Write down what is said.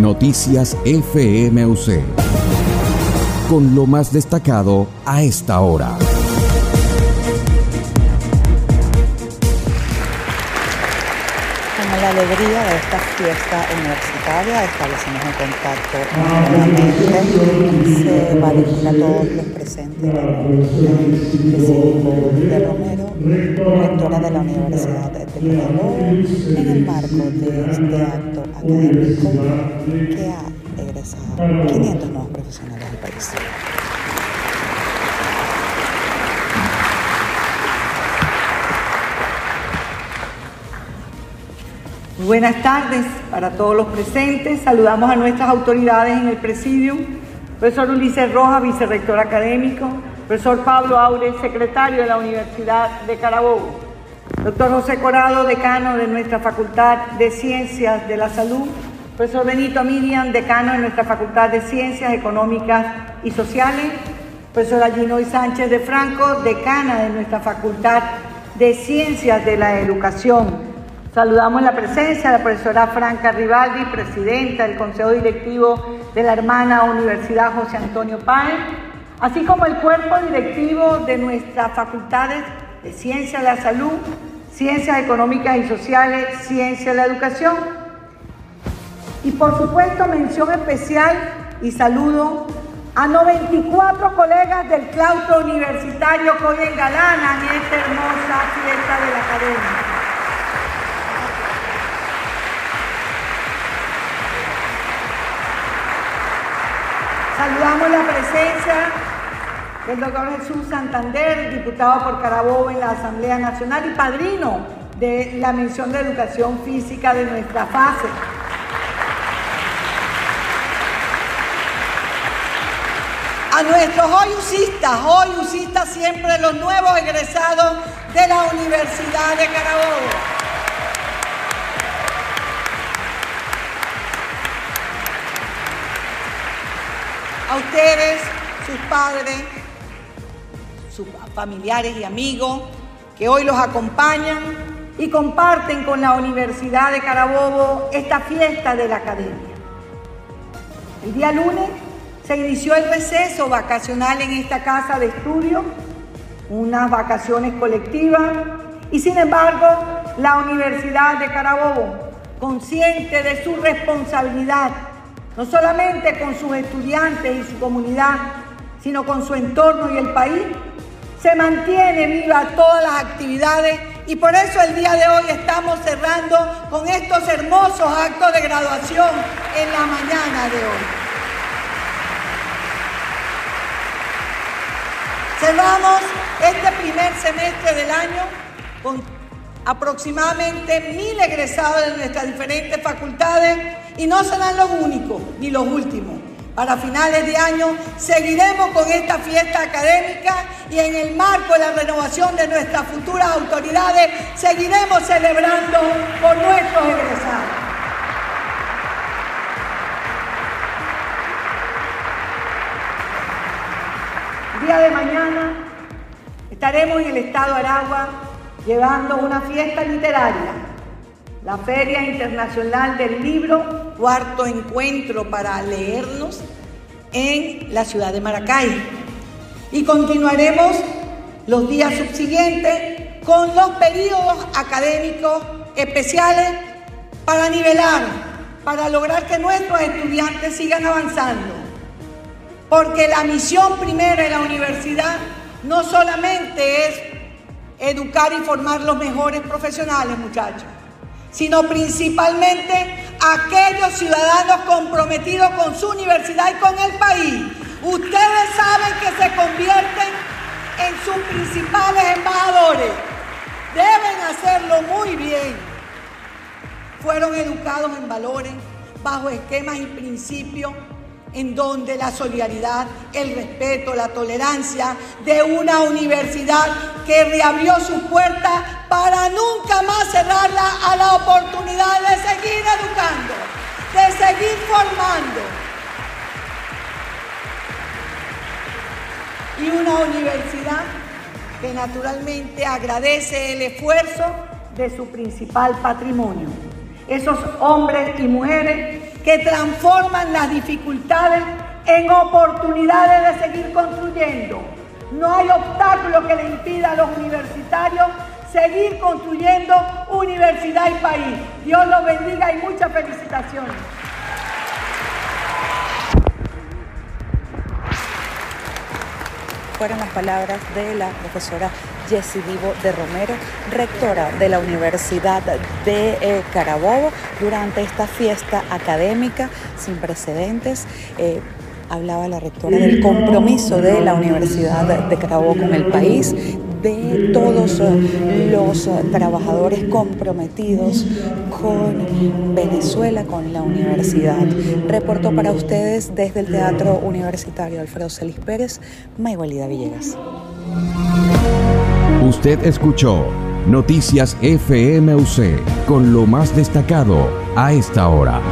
Noticias FMUC. Con lo más destacado a esta hora. La alegría de esta fiesta universitaria establecemos un contacto nuevamente. Se va a todos los presentes de de Romero, rectora de la Universidad de Carabobo, en el marco de este acto académico que ha egresado 500 nuevos profesionales del país. Buenas tardes para todos los presentes. Saludamos a nuestras autoridades en el presidium. Profesor Ulises Rojas, vicerrector académico. Profesor Pablo Aure, secretario de la Universidad de Carabobo. Doctor José Corado, decano de nuestra Facultad de Ciencias de la Salud. Profesor Benito Miriam, decano de nuestra Facultad de Ciencias Económicas y Sociales. Profesora Ginoy Sánchez de Franco, decana de nuestra Facultad de Ciencias de la Educación. Saludamos la presencia de la profesora Franca Rivaldi, presidenta del Consejo Directivo de la hermana Universidad José Antonio Páez, así como el cuerpo directivo de nuestras facultades de Ciencia de la Salud, Ciencias Económicas y Sociales, Ciencia de la Educación. Y por supuesto mención especial y saludo a 94 colegas del claustro universitario que hoy engalanan esta hermosa fiesta de la academia. La presencia del doctor Jesús Santander, diputado por Carabobo en la Asamblea Nacional y padrino de la mención de educación física de nuestra fase. A nuestros hoy usistas, hoy usistas siempre los nuevos egresados de la Universidad de Carabobo. A ustedes, sus padres, sus familiares y amigos que hoy los acompañan y comparten con la Universidad de Carabobo esta fiesta de la academia. El día lunes se inició el receso vacacional en esta casa de estudio, unas vacaciones colectivas, y sin embargo la Universidad de Carabobo, consciente de su responsabilidad no solamente con sus estudiantes y su comunidad, sino con su entorno y el país, se mantiene viva todas las actividades y por eso el día de hoy estamos cerrando con estos hermosos actos de graduación en la mañana de hoy. Cerramos este primer semestre del año con aproximadamente mil egresados de nuestras diferentes facultades y no serán los únicos ni los últimos. Para finales de año seguiremos con esta fiesta académica y en el marco de la renovación de nuestras futuras autoridades seguiremos celebrando por nuestros egresados. Día de mañana estaremos en el estado Aragua llevando una fiesta literaria la Feria Internacional del Libro, cuarto encuentro para leernos en la ciudad de Maracay. Y continuaremos los días subsiguientes con los periodos académicos especiales para nivelar, para lograr que nuestros estudiantes sigan avanzando. Porque la misión primera de la universidad no solamente es educar y formar los mejores profesionales, muchachos sino principalmente aquellos ciudadanos comprometidos con su universidad y con el país. Ustedes saben que se convierten en sus principales embajadores. Deben hacerlo muy bien. Fueron educados en valores, bajo esquemas y principios en donde la solidaridad, el respeto, la tolerancia de una universidad que reabrió sus puertas para nunca más cerrarla a la oportunidad de seguir educando, de seguir formando. Y una universidad que naturalmente agradece el esfuerzo de su principal patrimonio, esos hombres y mujeres que transforman las dificultades en oportunidades de seguir construyendo. No hay obstáculo que le impida a los universitarios seguir construyendo universidad y país. Dios los bendiga y muchas felicitaciones. Fueron las palabras de la profesora Jessie Vivo de Romero, rectora de la Universidad de eh, Carabobo, durante esta fiesta académica sin precedentes. Eh, hablaba la rectora del compromiso de la Universidad de Carabobo con el país, de todos los trabajadores comprometidos con Venezuela, con la universidad. Reportó para ustedes desde el Teatro Universitario Alfredo Celis Pérez, Mayuelida Villegas. Usted escuchó Noticias FMUC con lo más destacado a esta hora.